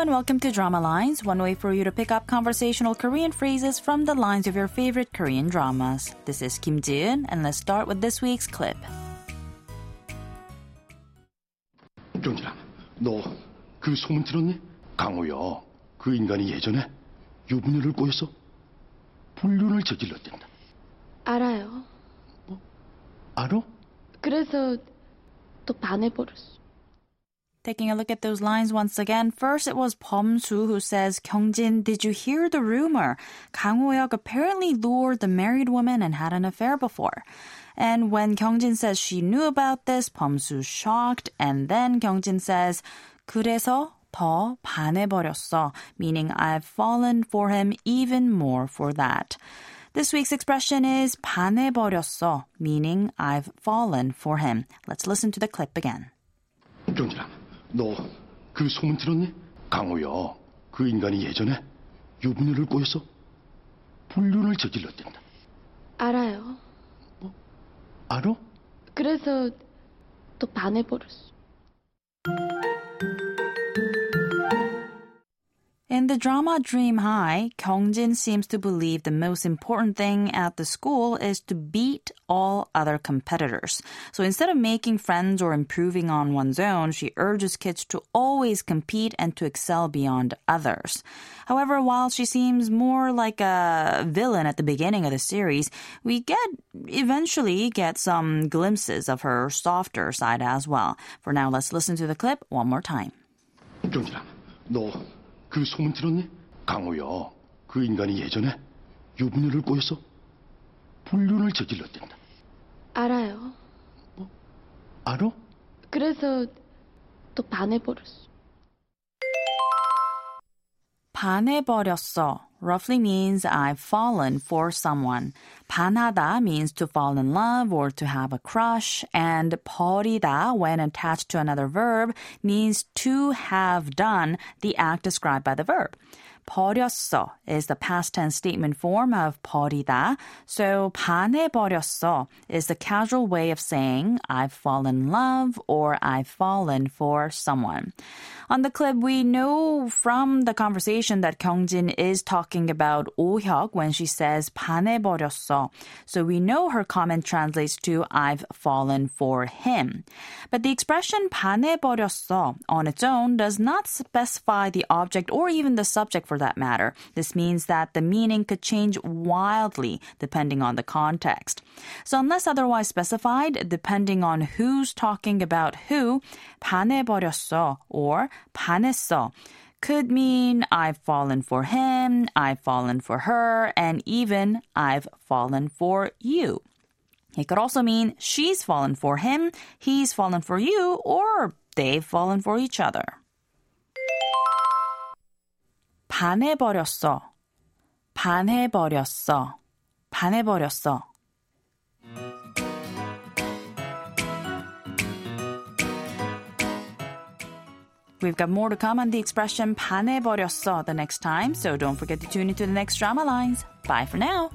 and welcome to Drama Lines, one way for you to pick up conversational Korean phrases from the lines of your favorite Korean dramas. This is Kim Ji-eun, and let's start with this week's clip. 경진아, 너 그 소문 들었니? 강호여, 그 인간이 예전에 유부녀를 꼬여서 불륜을 저질렀댄다. 알아요. 알아? 그래서 또 반해버렸어. Taking a look at those lines once again. First, it was Bomsu who says, "Kyungjin, did you hear the rumor? Kang Oh-hyuk apparently lured the married woman and had an affair before." And when Kyungjin says she knew about this, Bomsu's shocked. And then Kyungjin says, "그래서 더 반해버렸어," meaning I've fallen for him even more for that. This week's expression is 반해버렸어, meaning I've fallen for him. Let's listen to the clip again. 너 그 소문 들었니? 강호여, 그 인간이 예전에 유부녀를 꼬여서 불륜을 저질렀댄다. 알아요. 알아? 그래서 또 반해버렸어. In the drama Dream High, Kyungjin seems to believe the most important thing at the school is to beat all other competitors. So instead of making friends or improving on one's own, she urges kids to always compete and to excel beyond others. However, while she seems more like a villain at the beginning of the series, we get eventually get some glimpses of her softer side as well. For now, let's listen to the clip one more time. No. 그 소문 들었니? 강호여, 그 인간이 예전에 유부녀를 꼬여서 불륜을 저질렀댄다. 알아요. 알아? 그래서 또 반해버렸어. 반해버렸어 roughly means I've fallen for someone. 반하다 means to fall in love or to have a crush. And 버리다, when attached to another verb, means to have done the act described by the verb. 버렸어 is the past tense statement form of 버리다. So 반해버렸어 is the casual way of saying I've fallen in love or I've fallen for someone. On the clip, we know from the conversation that Kyungjin is talking about 오혁 when she says 반해버렸어. So we know her comment translates to I've fallen for him. But the expression 반해버렸어 on its own does not specify the object or even the subject for that matter. This means that the meaning could change wildly depending on the context. So unless otherwise specified, depending on who's talking about who, 반해버렸어 or 반했어 could mean I've fallen for him, I've fallen for her, and even I've fallen for you. It could also mean she's fallen for him, he's fallen for you, or they've fallen for each other. 반해버렸어. 반해버렸어. 반해버렸어. We've got more to come on the expression 반해버렸어 the next time, so don't forget to tune into the next drama lines. Bye for now.